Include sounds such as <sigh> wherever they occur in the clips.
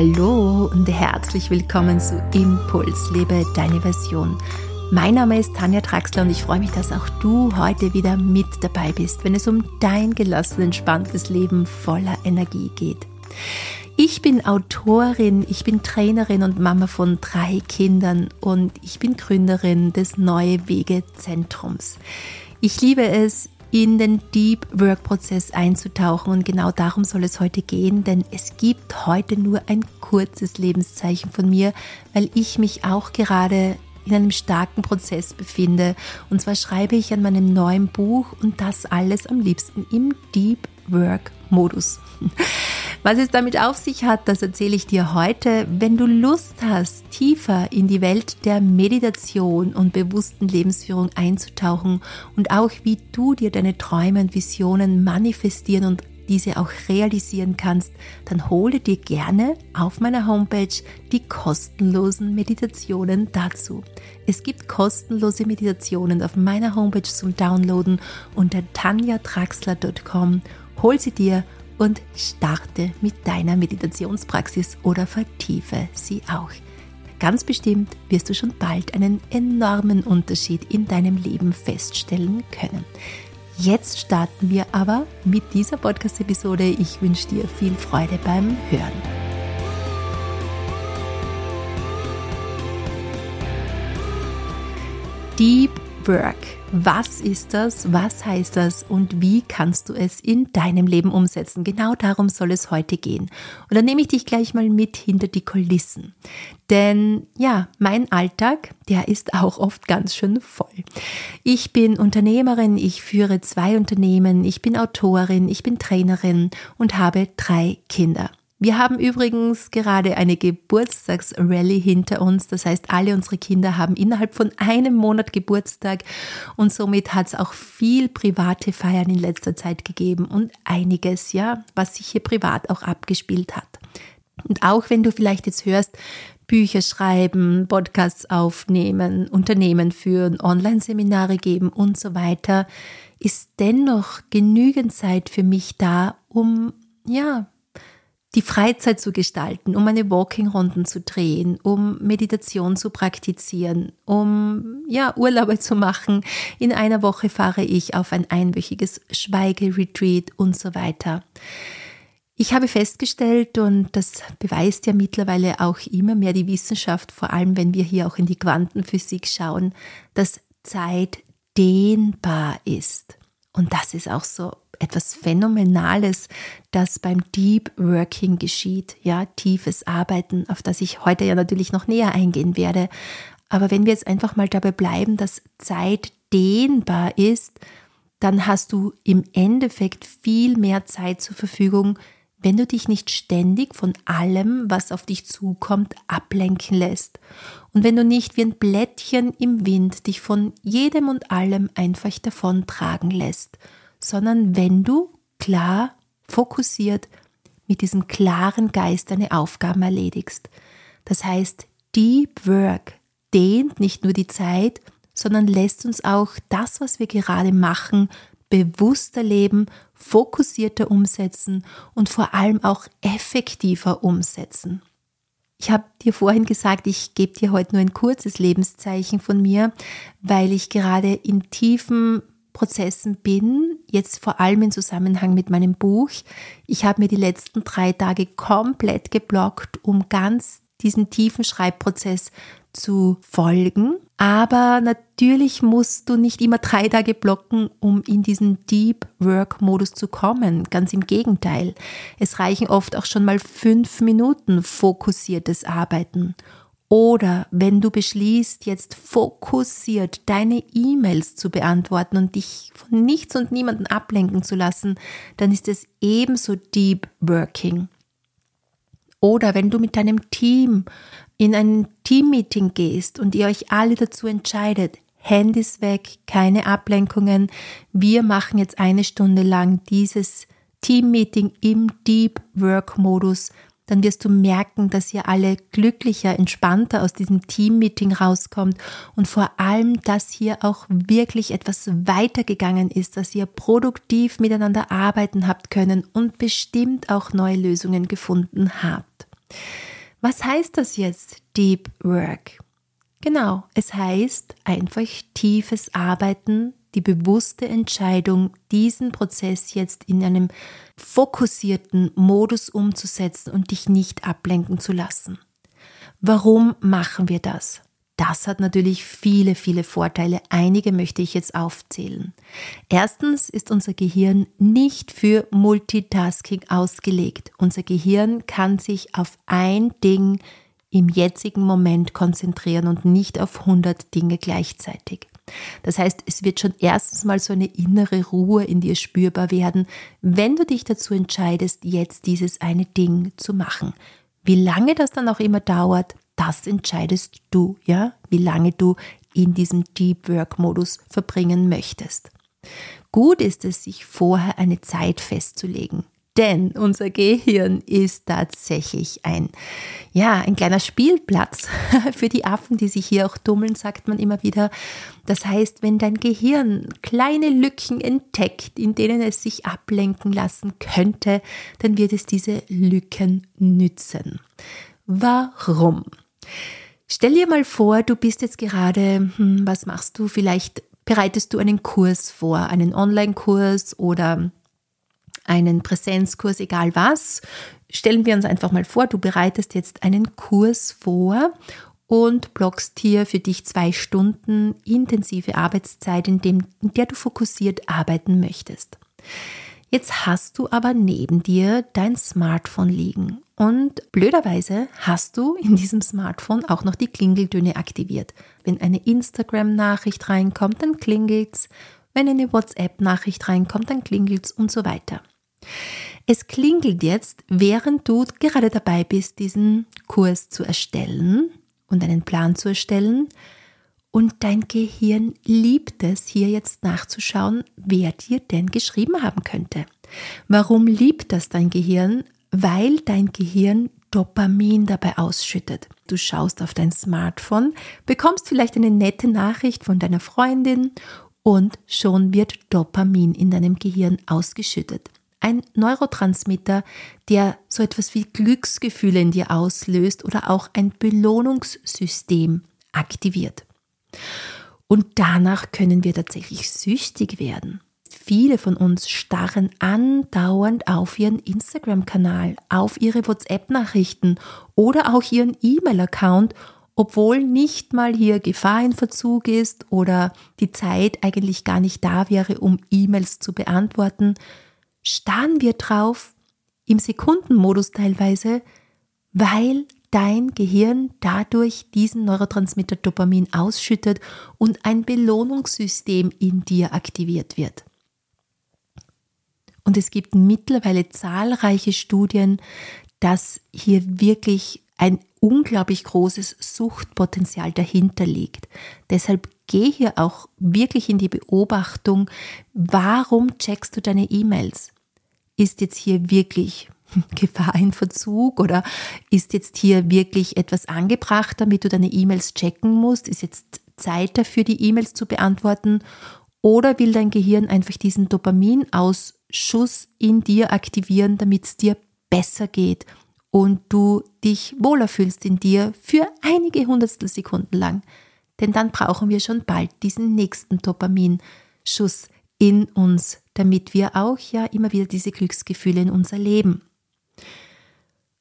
Hallo und herzlich willkommen zu Impuls, lebe deine Version. Mein Name ist Tanja Traxler und ich freue mich, dass auch du heute wieder mit dabei bist, wenn es um dein gelassen, entspanntes Leben voller Energie geht. Ich bin Autorin, ich bin Trainerin und Mama von drei Kindern und ich bin Gründerin des Neue Wege Zentrums. Ich liebe es, in den Deep Work Prozess einzutauchen und genau darum soll es heute gehen, denn es gibt heute nur ein kurzes Lebenszeichen von mir, weil ich mich auch gerade in einem starken Prozess befinde. Und zwar schreibe ich an meinem neuen Buch und das alles am liebsten im Deep Work Modus. Was es damit auf sich hat, das erzähle ich dir heute. Wenn du Lust hast, tiefer in die Welt der Meditation und bewussten Lebensführung einzutauchen und auch wie du dir deine Träume und Visionen manifestieren und diese auch realisieren kannst, dann hole dir gerne auf meiner Homepage die kostenlosen Meditationen dazu. Es gibt kostenlose Meditationen auf meiner Homepage zum Downloaden unter tanjatraxler.com. Hol sie dir und starte mit deiner Meditationspraxis oder vertiefe sie auch. Ganz bestimmt wirst du schon bald einen enormen Unterschied in deinem Leben feststellen können. Jetzt starten wir aber mit dieser Podcast-Episode. Ich wünsche dir viel Freude beim Hören. Deep Work. Was ist das? Was heißt das? Und wie kannst du es in deinem Leben umsetzen? Genau darum soll es heute gehen. Und dann nehme ich dich gleich mal mit hinter die Kulissen. Denn ja, mein Alltag, der ist auch oft ganz schön voll. Ich bin Unternehmerin, ich führe zwei Unternehmen, ich bin Autorin, ich bin Trainerin und habe drei Kinder. Wir haben übrigens gerade eine Geburtstagsrallye hinter uns. Das heißt, alle unsere Kinder haben innerhalb von einem Monat Geburtstag und somit hat es auch viel private Feiern in letzter Zeit gegeben und einiges, ja, was sich hier privat auch abgespielt hat. Und auch wenn du vielleicht jetzt hörst, Bücher schreiben, Podcasts aufnehmen, Unternehmen führen, Online-Seminare geben und so weiter, ist dennoch genügend Zeit für mich da, um ja, die Freizeit zu gestalten, um eine Walking-Runden zu drehen, um Meditation zu praktizieren, um ja, Urlaube zu machen. In einer Woche fahre ich auf ein einwöchiges Schweigeretreat und so weiter. Ich habe festgestellt, und das beweist ja mittlerweile auch immer mehr die Wissenschaft, vor allem wenn wir hier auch in die Quantenphysik schauen, dass Zeit dehnbar ist. Und das ist auch so etwas Phänomenales, das beim Deep Working geschieht, ja, tiefes Arbeiten, auf das ich heute ja natürlich noch näher eingehen werde. Aber wenn wir jetzt einfach mal dabei bleiben, dass Zeit dehnbar ist, dann hast du im Endeffekt viel mehr Zeit zur Verfügung, wenn du dich nicht ständig von allem, was auf dich zukommt, ablenken lässt. Und wenn du nicht wie ein Blättchen im Wind dich von jedem und allem einfach davon tragen lässt sondern wenn du klar, fokussiert mit diesem klaren Geist deine Aufgaben erledigst. Das heißt, Deep Work dehnt nicht nur die Zeit, sondern lässt uns auch das, was wir gerade machen, bewusster leben, fokussierter umsetzen und vor allem auch effektiver umsetzen. Ich habe dir vorhin gesagt, ich gebe dir heute nur ein kurzes Lebenszeichen von mir, weil ich gerade in tiefen Prozessen bin, jetzt vor allem im Zusammenhang mit meinem Buch. Ich habe mir die letzten drei Tage komplett geblockt, um ganz diesem tiefen Schreibprozess zu folgen. Aber natürlich musst du nicht immer drei Tage blocken, um in diesen Deep Work Modus zu kommen. Ganz im Gegenteil. Es reichen oft auch schon mal fünf Minuten fokussiertes Arbeiten. Oder wenn du beschließt, jetzt fokussiert deine E-Mails zu beantworten und dich von nichts und niemanden ablenken zu lassen, dann ist es ebenso Deep Working. Oder wenn du mit deinem Team in ein Teammeeting gehst und ihr euch alle dazu entscheidet, Handys weg, keine Ablenkungen, wir machen jetzt eine Stunde lang dieses Teammeeting im Deep Work Modus dann wirst du merken, dass ihr alle glücklicher, entspannter aus diesem Teammeeting rauskommt und vor allem, dass hier auch wirklich etwas weitergegangen ist, dass ihr produktiv miteinander arbeiten habt können und bestimmt auch neue Lösungen gefunden habt. Was heißt das jetzt, Deep Work? Genau, es heißt einfach tiefes Arbeiten, die bewusste Entscheidung, diesen Prozess jetzt in einem fokussierten Modus umzusetzen und dich nicht ablenken zu lassen. Warum machen wir das? Das hat natürlich viele, viele Vorteile. Einige möchte ich jetzt aufzählen. Erstens ist unser Gehirn nicht für Multitasking ausgelegt. Unser Gehirn kann sich auf ein Ding im jetzigen Moment konzentrieren und nicht auf 100 Dinge gleichzeitig. Das heißt, es wird schon erstens mal so eine innere Ruhe in dir spürbar werden, wenn du dich dazu entscheidest, jetzt dieses eine Ding zu machen. Wie lange das dann auch immer dauert, das entscheidest du, ja, wie lange du in diesem Deep Work Modus verbringen möchtest. Gut ist es, sich vorher eine Zeit festzulegen. Denn unser Gehirn ist tatsächlich ein, ja, ein kleiner Spielplatz <laughs> für die Affen, die sich hier auch tummeln, sagt man immer wieder. Das heißt, wenn dein Gehirn kleine Lücken entdeckt, in denen es sich ablenken lassen könnte, dann wird es diese Lücken nützen. Warum? Stell dir mal vor, du bist jetzt gerade, hm, was machst du? Vielleicht bereitest du einen Kurs vor, einen Online-Kurs oder einen Präsenzkurs, egal was. Stellen wir uns einfach mal vor, du bereitest jetzt einen Kurs vor und blockst hier für dich zwei Stunden intensive Arbeitszeit, in, dem, in der du fokussiert arbeiten möchtest. Jetzt hast du aber neben dir dein Smartphone liegen und blöderweise hast du in diesem Smartphone auch noch die Klingeltöne aktiviert. Wenn eine Instagram-Nachricht reinkommt, dann klingelt's. Wenn eine WhatsApp-Nachricht reinkommt, dann klingelt's und so weiter. Es klingelt jetzt, während du gerade dabei bist, diesen Kurs zu erstellen und einen Plan zu erstellen. Und dein Gehirn liebt es, hier jetzt nachzuschauen, wer dir denn geschrieben haben könnte. Warum liebt das dein Gehirn? Weil dein Gehirn Dopamin dabei ausschüttet. Du schaust auf dein Smartphone, bekommst vielleicht eine nette Nachricht von deiner Freundin und schon wird Dopamin in deinem Gehirn ausgeschüttet ein Neurotransmitter, der so etwas wie Glücksgefühle in dir auslöst oder auch ein Belohnungssystem aktiviert. Und danach können wir tatsächlich süchtig werden. Viele von uns starren andauernd auf ihren Instagram-Kanal, auf ihre WhatsApp-Nachrichten oder auch ihren E-Mail-Account, obwohl nicht mal hier Gefahr in Verzug ist oder die Zeit eigentlich gar nicht da wäre, um E-Mails zu beantworten, starren wir drauf, im Sekundenmodus teilweise, weil dein Gehirn dadurch diesen Neurotransmitter Dopamin ausschüttet und ein Belohnungssystem in dir aktiviert wird. Und es gibt mittlerweile zahlreiche Studien, dass hier wirklich ein unglaublich großes Suchtpotenzial dahinter liegt. Deshalb geh hier auch wirklich in die Beobachtung, warum checkst du deine E-Mails? Ist jetzt hier wirklich <laughs> Gefahr in Verzug oder ist jetzt hier wirklich etwas angebracht, damit du deine E-Mails checken musst? Ist jetzt Zeit dafür, die E-Mails zu beantworten? Oder will dein Gehirn einfach diesen Dopaminausschuss in dir aktivieren, damit es dir besser geht und du dich wohler fühlst in dir für einige Hundertstel Sekunden lang? Denn dann brauchen wir schon bald diesen nächsten Dopaminschuss in uns, damit wir auch ja immer wieder diese Glücksgefühle in unser Leben.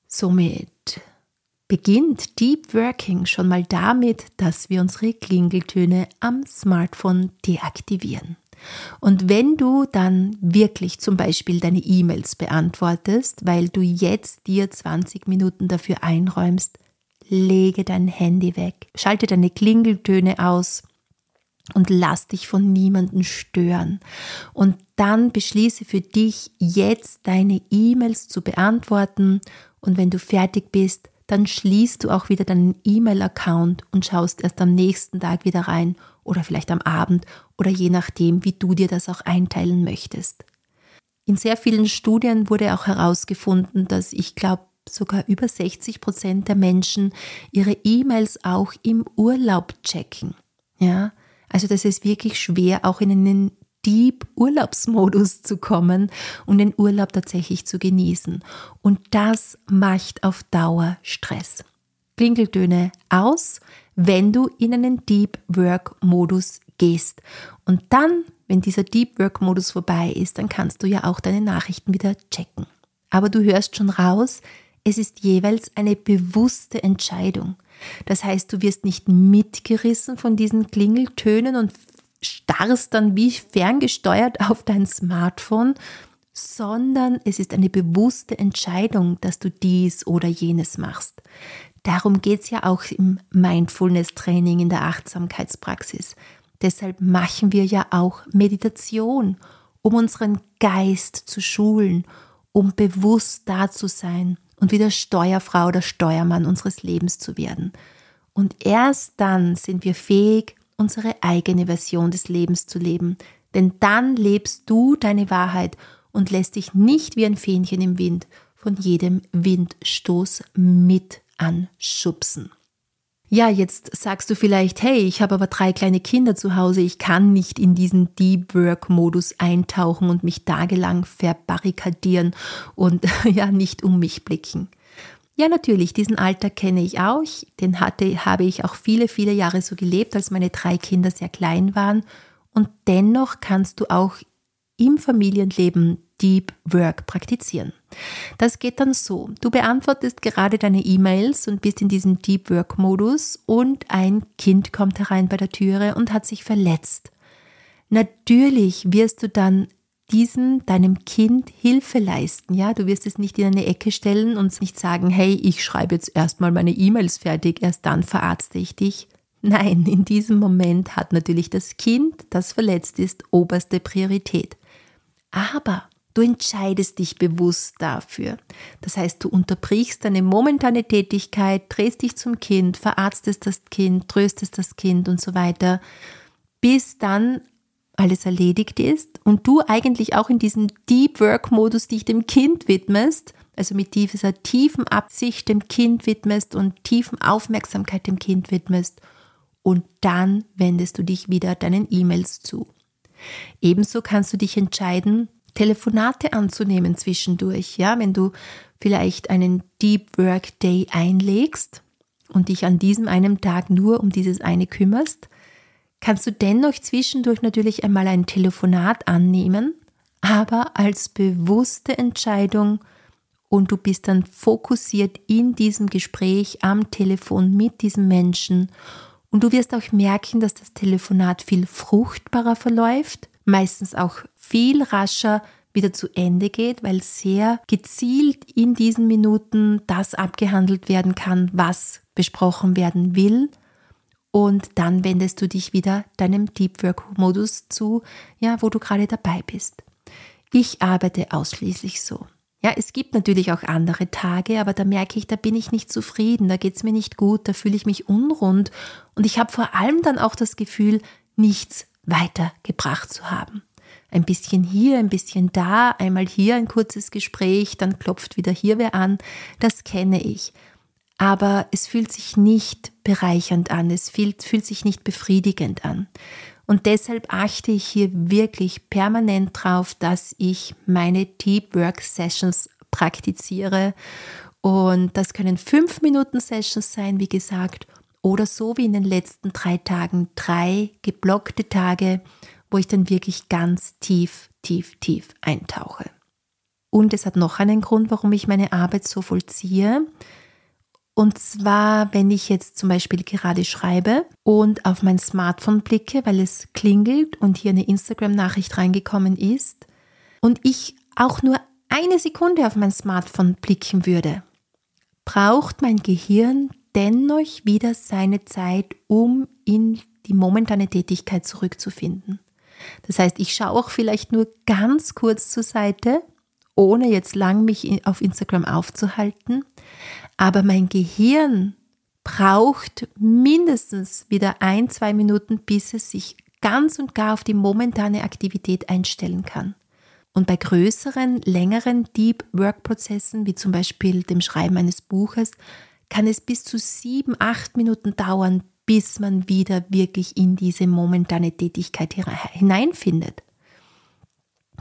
Somit beginnt Deep Working schon mal damit, dass wir unsere Klingeltöne am Smartphone deaktivieren. Und wenn du dann wirklich zum Beispiel deine E-Mails beantwortest, weil du jetzt dir 20 Minuten dafür einräumst, lege dein Handy weg, schalte deine Klingeltöne aus und lass dich von niemandem stören. Und dann beschließe für dich jetzt deine E-Mails zu beantworten und wenn du fertig bist, dann schließt du auch wieder deinen E-Mail-Account und schaust erst am nächsten Tag wieder rein oder vielleicht am Abend oder je nachdem, wie du dir das auch einteilen möchtest. In sehr vielen Studien wurde auch herausgefunden, dass ich glaube, sogar über 60 Prozent der Menschen ihre E-Mails auch im Urlaub checken. Ja, also das ist wirklich schwer, auch in einen Deep Urlaubsmodus zu kommen und den Urlaub tatsächlich zu genießen. Und das macht auf Dauer Stress. Klingeltöne aus, wenn du in einen Deep Work Modus gehst. Und dann, wenn dieser Deep Work Modus vorbei ist, dann kannst du ja auch deine Nachrichten wieder checken. Aber du hörst schon raus, es ist jeweils eine bewusste Entscheidung. Das heißt, du wirst nicht mitgerissen von diesen Klingeltönen und starrst dann wie ferngesteuert auf dein Smartphone, sondern es ist eine bewusste Entscheidung, dass du dies oder jenes machst. Darum geht es ja auch im Mindfulness-Training in der Achtsamkeitspraxis. Deshalb machen wir ja auch Meditation, um unseren Geist zu schulen, um bewusst da zu sein und wieder Steuerfrau oder Steuermann unseres Lebens zu werden. Und erst dann sind wir fähig, unsere eigene Version des Lebens zu leben. Denn dann lebst du deine Wahrheit und lässt dich nicht wie ein Fähnchen im Wind von jedem Windstoß mit anschubsen. Ja, jetzt sagst du vielleicht, hey, ich habe aber drei kleine Kinder zu Hause, ich kann nicht in diesen Deep Work Modus eintauchen und mich tagelang verbarrikadieren und <laughs> ja, nicht um mich blicken. Ja, natürlich, diesen Alter kenne ich auch. Den hatte, habe ich auch viele, viele Jahre so gelebt, als meine drei Kinder sehr klein waren. Und dennoch kannst du auch im Familienleben Deep Work praktizieren. Das geht dann so. Du beantwortest gerade deine E-Mails und bist in diesem Deep Work Modus und ein Kind kommt herein bei der Türe und hat sich verletzt. Natürlich wirst du dann diesem deinem Kind Hilfe leisten, ja? Du wirst es nicht in eine Ecke stellen und nicht sagen, hey, ich schreibe jetzt erstmal meine E-Mails fertig, erst dann verarzte ich dich. Nein, in diesem Moment hat natürlich das Kind, das verletzt ist, oberste Priorität. Aber du entscheidest dich bewusst dafür. Das heißt, du unterbrichst deine momentane Tätigkeit, drehst dich zum Kind, verarztest das Kind, tröstest das Kind und so weiter, bis dann alles erledigt ist und du eigentlich auch in diesem Deep Work Modus dich dem Kind widmest, also mit dieser tiefen Absicht dem Kind widmest und tiefen Aufmerksamkeit dem Kind widmest und dann wendest du dich wieder deinen E-Mails zu. Ebenso kannst du dich entscheiden, Telefonate anzunehmen zwischendurch, ja, wenn du vielleicht einen Deep Work Day einlegst und dich an diesem einen Tag nur um dieses eine kümmerst, kannst du dennoch zwischendurch natürlich einmal ein Telefonat annehmen, aber als bewusste Entscheidung und du bist dann fokussiert in diesem Gespräch am Telefon mit diesem Menschen und du wirst auch merken, dass das Telefonat viel fruchtbarer verläuft, meistens auch viel rascher wieder zu Ende geht, weil sehr gezielt in diesen Minuten das abgehandelt werden kann, was besprochen werden will und dann wendest du dich wieder deinem Deep Work Modus zu, ja, wo du gerade dabei bist. Ich arbeite ausschließlich so. Ja, es gibt natürlich auch andere Tage, aber da merke ich, da bin ich nicht zufrieden, da geht es mir nicht gut, da fühle ich mich unrund und ich habe vor allem dann auch das Gefühl, nichts weitergebracht zu haben. Ein bisschen hier, ein bisschen da, einmal hier ein kurzes Gespräch, dann klopft wieder hier wer an, das kenne ich aber es fühlt sich nicht bereichernd an, es fühlt, fühlt sich nicht befriedigend an. Und deshalb achte ich hier wirklich permanent drauf, dass ich meine Deep Work Sessions praktiziere. Und das können fünf Minuten Sessions sein, wie gesagt, oder so wie in den letzten drei Tagen drei geblockte Tage, wo ich dann wirklich ganz tief, tief, tief eintauche. Und es hat noch einen Grund, warum ich meine Arbeit so vollziehe. Und zwar, wenn ich jetzt zum Beispiel gerade schreibe und auf mein Smartphone blicke, weil es klingelt und hier eine Instagram-Nachricht reingekommen ist und ich auch nur eine Sekunde auf mein Smartphone blicken würde, braucht mein Gehirn dennoch wieder seine Zeit, um in die momentane Tätigkeit zurückzufinden. Das heißt, ich schaue auch vielleicht nur ganz kurz zur Seite, ohne jetzt lang mich auf Instagram aufzuhalten, aber mein Gehirn braucht mindestens wieder ein, zwei Minuten, bis es sich ganz und gar auf die momentane Aktivität einstellen kann. Und bei größeren, längeren Deep Work Prozessen, wie zum Beispiel dem Schreiben eines Buches, kann es bis zu sieben, acht Minuten dauern, bis man wieder wirklich in diese momentane Tätigkeit hineinfindet.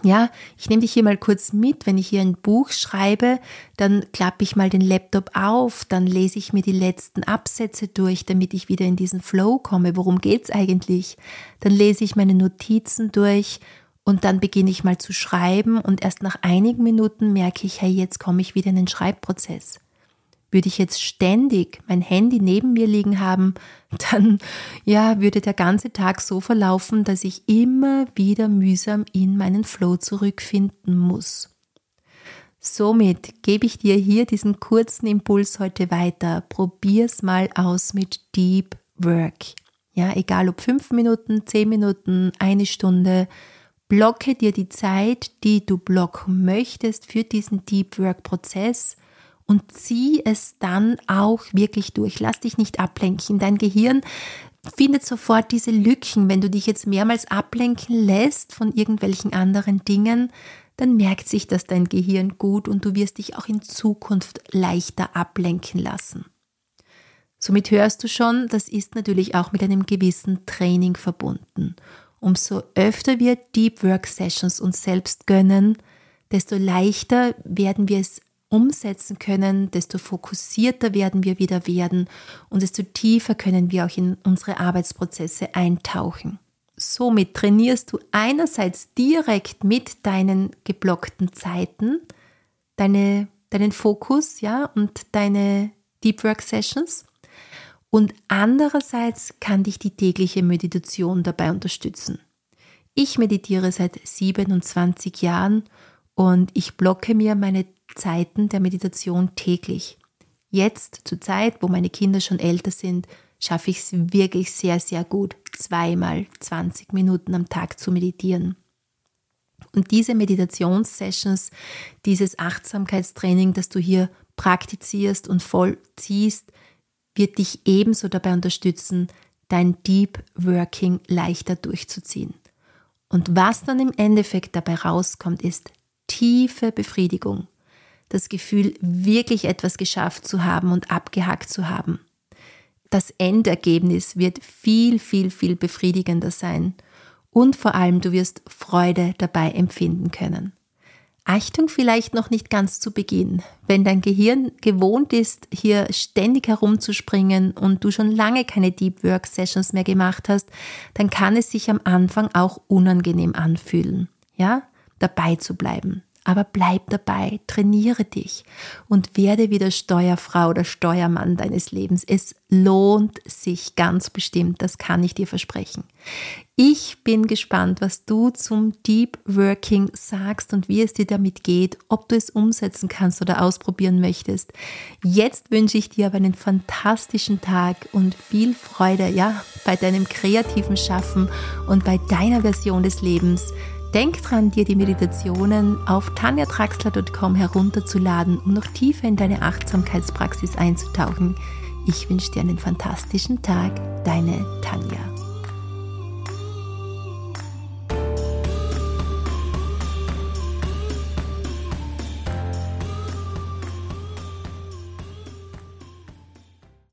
Ja, ich nehme dich hier mal kurz mit. Wenn ich hier ein Buch schreibe, dann klappe ich mal den Laptop auf, dann lese ich mir die letzten Absätze durch, damit ich wieder in diesen Flow komme. Worum geht's eigentlich? Dann lese ich meine Notizen durch und dann beginne ich mal zu schreiben und erst nach einigen Minuten merke ich, hey, jetzt komme ich wieder in den Schreibprozess. Würde ich jetzt ständig mein Handy neben mir liegen haben, <laughs> dann ja, würde der ganze Tag so verlaufen, dass ich immer wieder mühsam in meinen Flow zurückfinden muss. Somit gebe ich dir hier diesen kurzen Impuls heute weiter. Probier's mal aus mit Deep Work. Ja, egal ob fünf Minuten, zehn Minuten, eine Stunde. Blocke dir die Zeit, die du blocken möchtest für diesen Deep Work Prozess und zieh es dann auch wirklich durch. Lass dich nicht ablenken. Dein Gehirn findet sofort diese Lücken. Wenn du dich jetzt mehrmals ablenken lässt von irgendwelchen anderen Dingen, dann merkt sich das dein Gehirn gut und du wirst dich auch in Zukunft leichter ablenken lassen. Somit hörst du schon, das ist natürlich auch mit einem gewissen Training verbunden. Umso öfter wir Deep Work Sessions uns selbst gönnen, desto leichter werden wir es umsetzen können, desto fokussierter werden wir wieder werden und desto tiefer können wir auch in unsere Arbeitsprozesse eintauchen. Somit trainierst du einerseits direkt mit deinen geblockten Zeiten deine, deinen Fokus ja, und deine Deep Work Sessions. Und andererseits kann dich die tägliche Meditation dabei unterstützen. Ich meditiere seit 27 Jahren und ich blocke mir meine Zeiten der Meditation täglich. Jetzt, zur Zeit, wo meine Kinder schon älter sind, schaffe ich es wirklich sehr, sehr gut, zweimal 20 Minuten am Tag zu meditieren. Und diese Meditationssessions, dieses Achtsamkeitstraining, das du hier praktizierst und vollziehst, wird dich ebenso dabei unterstützen, dein Deep Working leichter durchzuziehen. Und was dann im Endeffekt dabei rauskommt, ist tiefe Befriedigung, das Gefühl, wirklich etwas geschafft zu haben und abgehackt zu haben. Das Endergebnis wird viel, viel, viel befriedigender sein und vor allem du wirst Freude dabei empfinden können. Achtung vielleicht noch nicht ganz zu Beginn. Wenn dein Gehirn gewohnt ist, hier ständig herumzuspringen und du schon lange keine Deep Work Sessions mehr gemacht hast, dann kann es sich am Anfang auch unangenehm anfühlen, ja, dabei zu bleiben. Aber bleib dabei, trainiere dich und werde wieder Steuerfrau oder Steuermann deines Lebens. Es lohnt sich ganz bestimmt, das kann ich dir versprechen. Ich bin gespannt, was du zum Deep Working sagst und wie es dir damit geht, ob du es umsetzen kannst oder ausprobieren möchtest. Jetzt wünsche ich dir aber einen fantastischen Tag und viel Freude, ja, bei deinem kreativen Schaffen und bei deiner Version des Lebens. Denk dran, dir die Meditationen auf tanjatraxler.com herunterzuladen, um noch tiefer in deine Achtsamkeitspraxis einzutauchen. Ich wünsche dir einen fantastischen Tag, deine Tanja.